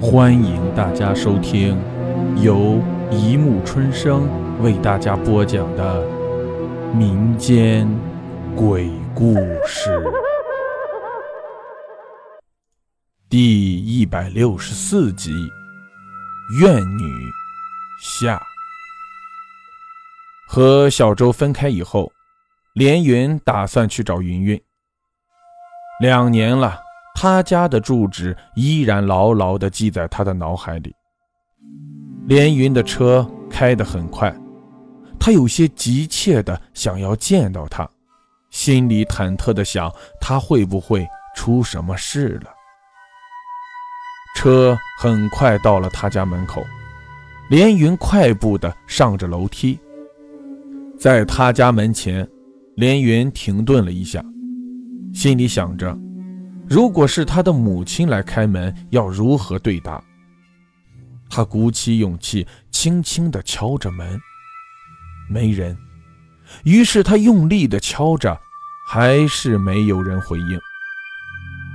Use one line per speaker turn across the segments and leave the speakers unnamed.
欢迎大家收听由一木春生为大家播讲的民间鬼故事第一百六十四集《怨女下》。和小周分开以后，连云打算去找云云。两年了。他家的住址依然牢牢地记在他的脑海里。连云的车开得很快，他有些急切地想要见到他，心里忐忑地想他会不会出什么事了。车很快到了他家门口，连云快步地上着楼梯，在他家门前，连云停顿了一下，心里想着。如果是他的母亲来开门，要如何对答？他鼓起勇气，轻轻地敲着门，没人。于是他用力地敲着，还是没有人回应。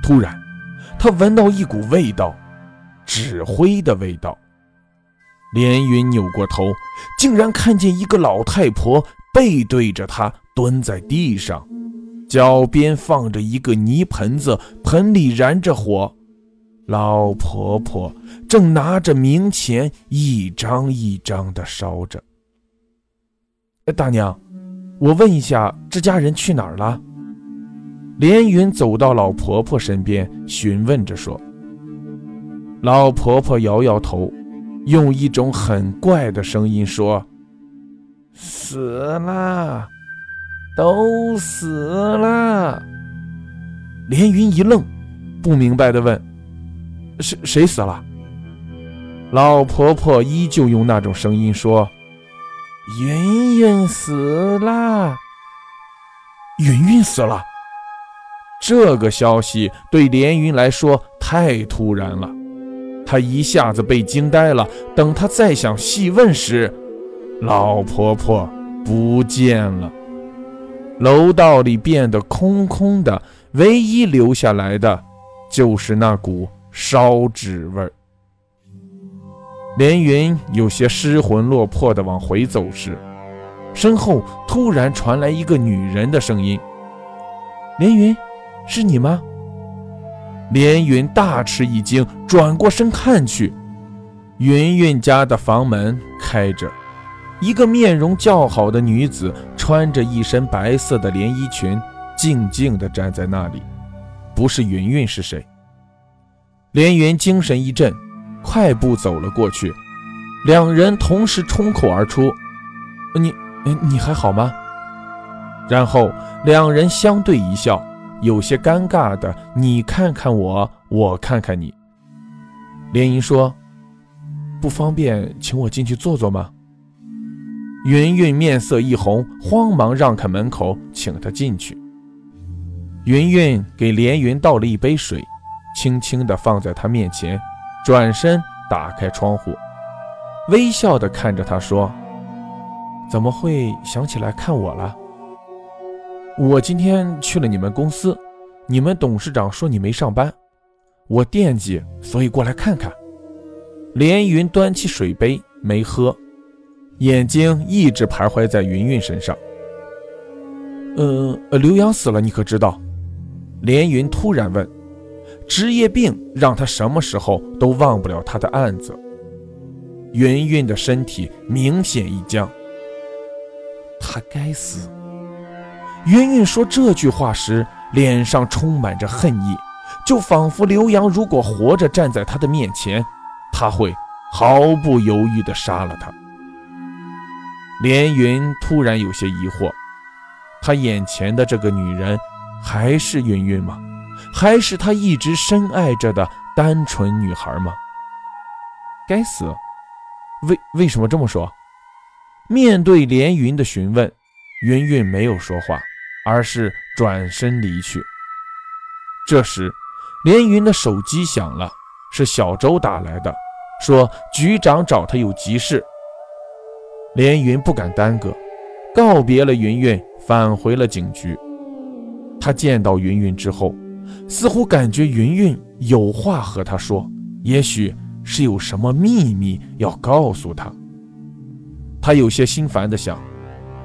突然，他闻到一股味道，纸灰的味道。连云扭过头，竟然看见一个老太婆背对着他蹲在地上。脚边放着一个泥盆子，盆里燃着火，老婆婆正拿着冥钱一张一张的烧着。哎大娘，我问一下，这家人去哪儿了？连云走到老婆婆身边，询问着说。老婆婆摇摇头，用一种很怪的声音说：“死了。”都死了。连云一愣，不明白的问：“谁谁死了？”老婆婆依旧用那种声音说：“云云死了。”云云死了。这个消息对连云来说太突然了，他一下子被惊呆了。等他再想细问时，老婆婆不见了。楼道里变得空空的，唯一留下来的，就是那股烧纸味儿。连云有些失魂落魄地往回走时，身后突然传来一个女人的声音：“连云，是你吗？”连云大吃一惊，转过身看去，云云家的房门开着。一个面容较好的女子，穿着一身白色的连衣裙，静静地站在那里。不是云云是谁？连云精神一振，快步走了过去。两人同时冲口而出：“你，你还好吗？”然后两人相对一笑，有些尴尬的：“你看看我，我看看你。”连云说：“不方便，请我进去坐坐吗？”云云面色一红，慌忙让开门口，请他进去。云云给连云倒了一杯水，轻轻地放在他面前，转身打开窗户，微笑地看着他说：“怎么会想起来看我了？我今天去了你们公司，你们董事长说你没上班，我惦记，所以过来看看。”连云端起水杯，没喝。眼睛一直徘徊在云云身上。呃，刘洋死了，你可知道？连云突然问。职业病让他什么时候都忘不了他的案子。云云的身体明显一僵。他该死。云云说这句话时，脸上充满着恨意，就仿佛刘洋如果活着站在他的面前，他会毫不犹豫地杀了他。连云突然有些疑惑，他眼前的这个女人还是云云吗？还是他一直深爱着的单纯女孩吗？该死！为为什么这么说？面对连云的询问，云云没有说话，而是转身离去。这时，连云的手机响了，是小周打来的，说局长找他有急事。连云不敢耽搁，告别了云云，返回了警局。他见到云云之后，似乎感觉云云有话和他说，也许是有什么秘密要告诉他。他有些心烦的想：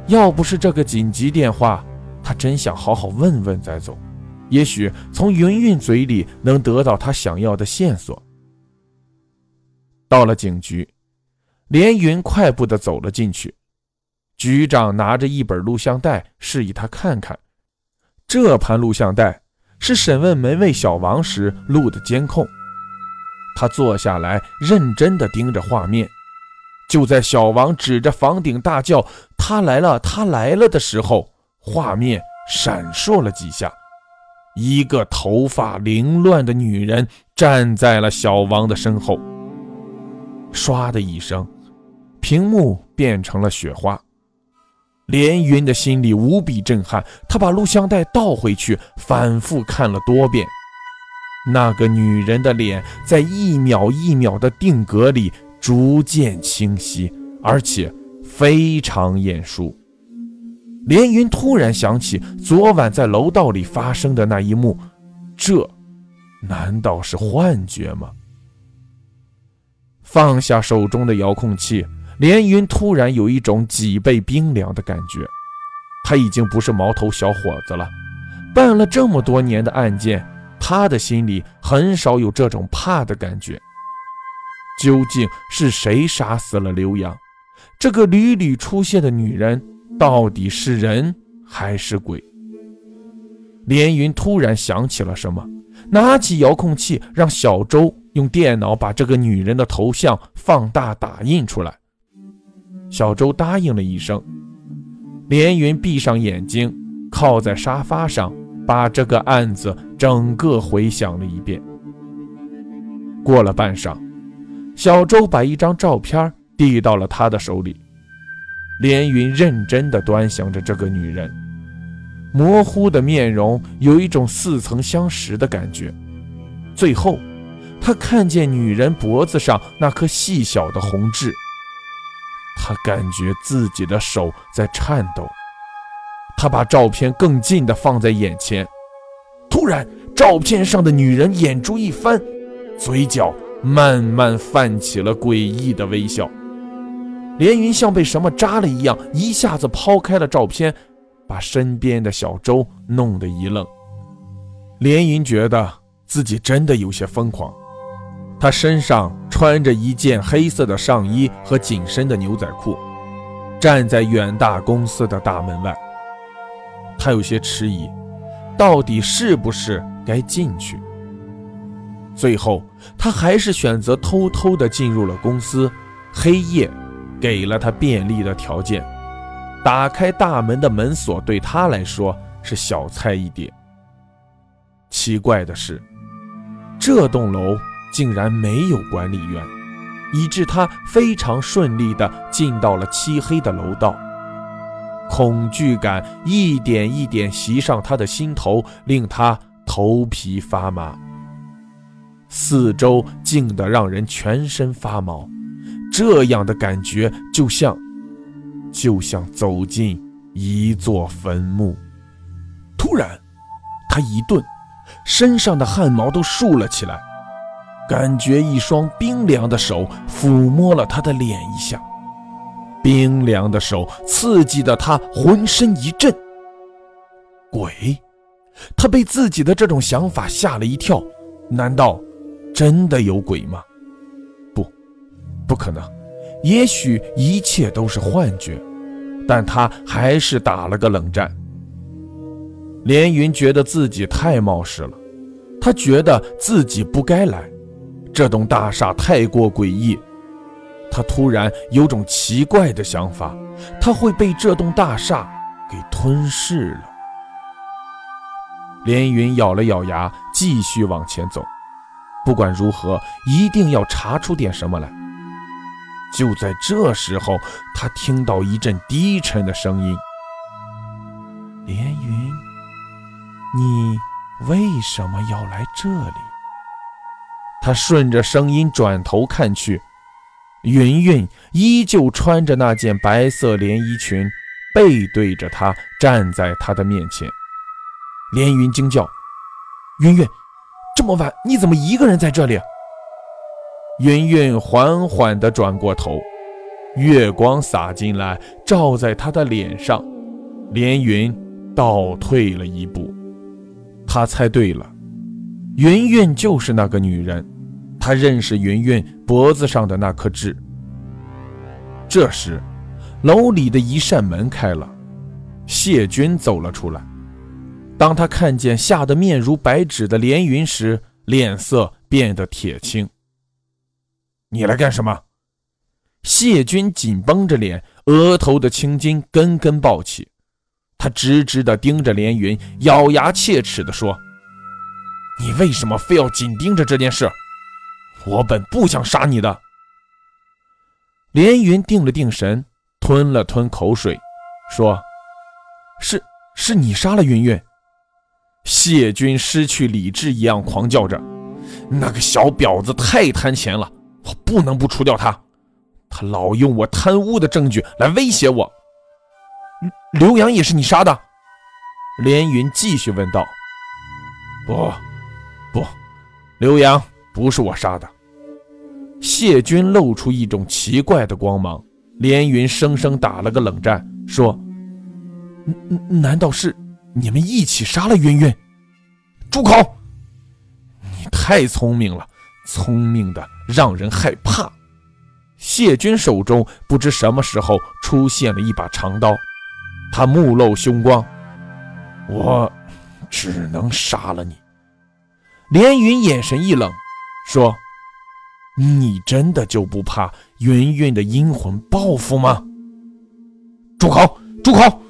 要不是这个紧急电话，他真想好好问问再走，也许从云云嘴里能得到他想要的线索。到了警局，连云快步地走了进去。局长拿着一本录像带，示意他看看。这盘录像带是审问门卫小王时录的监控。他坐下来，认真地盯着画面。就在小王指着房顶大叫“他来了，他来了”的时候，画面闪烁了几下，一个头发凌乱的女人站在了小王的身后。唰的一声，屏幕变成了雪花。连云的心里无比震撼，他把录像带倒回去，反复看了多遍。那个女人的脸在一秒一秒的定格里逐渐清晰，而且非常眼熟。连云突然想起昨晚在楼道里发生的那一幕，这难道是幻觉吗？放下手中的遥控器。连云突然有一种脊背冰凉的感觉，他已经不是毛头小伙子了。办了这么多年的案件，他的心里很少有这种怕的感觉。究竟是谁杀死了刘洋？这个屡屡出现的女人到底是人还是鬼？连云突然想起了什么，拿起遥控器，让小周用电脑把这个女人的头像放大打印出来。小周答应了一声，连云闭上眼睛，靠在沙发上，把这个案子整个回想了一遍。过了半晌，小周把一张照片递到了他的手里。连云认真地端详着这个女人，模糊的面容有一种似曾相识的感觉。最后，他看见女人脖子上那颗细小的红痣。他感觉自己的手在颤抖，他把照片更近的放在眼前，突然，照片上的女人眼珠一翻，嘴角慢慢泛起了诡异的微笑。连云像被什么扎了一样，一下子抛开了照片，把身边的小周弄得一愣。连云觉得自己真的有些疯狂。他身上穿着一件黑色的上衣和紧身的牛仔裤，站在远大公司的大门外。他有些迟疑，到底是不是该进去？最后，他还是选择偷偷地进入了公司。黑夜给了他便利的条件，打开大门的门锁对他来说是小菜一碟。奇怪的是，这栋楼。竟然没有管理员，以致他非常顺利地进到了漆黑的楼道。恐惧感一点一点袭上他的心头，令他头皮发麻。四周静得让人全身发毛，这样的感觉就像，就像走进一座坟墓。突然，他一顿，身上的汗毛都竖了起来。感觉一双冰凉的手抚摸了他的脸一下，冰凉的手刺激的他浑身一震。鬼，他被自己的这种想法吓了一跳。难道真的有鬼吗？不，不可能。也许一切都是幻觉，但他还是打了个冷战。连云觉得自己太冒失了，他觉得自己不该来。这栋大厦太过诡异，他突然有种奇怪的想法，他会被这栋大厦给吞噬了。连云咬了咬牙，继续往前走。不管如何，一定要查出点什么来。就在这时候，他听到一阵低沉的声音：“连云，你为什么要来这里？”他顺着声音转头看去，云云依旧穿着那件白色连衣裙，背对着他站在他的面前。连云惊叫：“云云，这么晚你怎么一个人在这里？”云云缓缓地转过头，月光洒进来，照在她的脸上。连云倒退了一步，他猜对了，云云就是那个女人。他认识云云脖子上的那颗痣。这时，楼里的一扇门开了，谢军走了出来。当他看见吓得面如白纸的连云时，脸色变得铁青。你来干什么？谢军紧绷着脸，额头的青筋根根暴起。他直直地盯着连云，咬牙切齿地说：“你为什么非要紧盯着这件事？我本不想杀你的。”连云定了定神，吞了吞口水，说：“是，是你杀了云云。”谢军失去理智一样狂叫着：“那个小婊子太贪钱了，我不能不除掉他。他老用我贪污的证据来威胁我。”刘洋也是你杀的？连云继续问道。不，不，刘洋不是我杀的。谢军露出一种奇怪的光芒。连云生生打了个冷战，说：“难道是你们一起杀了云云？”住口！你太聪明了，聪明的让人害怕。谢军手中不知什么时候出现了一把长刀。他目露凶光，我只能杀了你。连云眼神一冷，说：“你真的就不怕云云的阴魂报复吗？”住口！住口！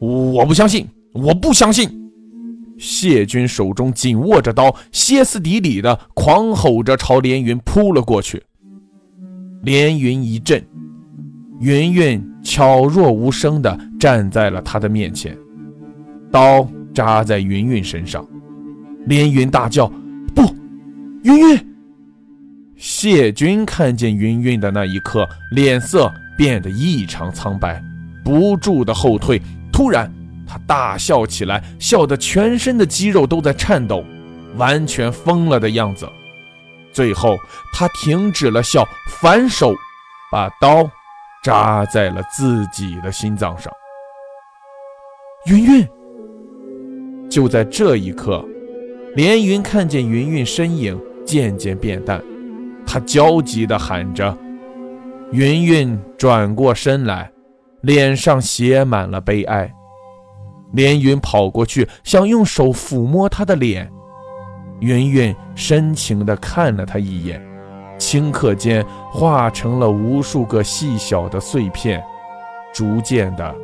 我不相信！我不相信！谢军手中紧握着刀，歇斯底里的狂吼着朝连云扑了过去。连云一震。云云悄若无声地站在了他的面前，刀扎在云云身上。连云大叫：“不，云云！”谢军看见云云的那一刻，脸色变得异常苍白，不住地后退。突然，他大笑起来，笑得全身的肌肉都在颤抖，完全疯了的样子。最后，他停止了笑，反手把刀。扎在了自己的心脏上。云云，就在这一刻，连云看见云云身影渐渐变淡，他焦急地喊着。云云转过身来，脸上写满了悲哀。连云跑过去，想用手抚摸她的脸。云云深情地看了他一眼。顷刻间，化成了无数个细小的碎片，逐渐的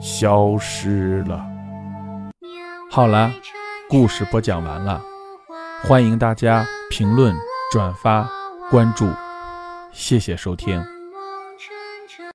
消失了。好了，故事播讲完了，欢迎大家评论、转发、关注，谢谢收听。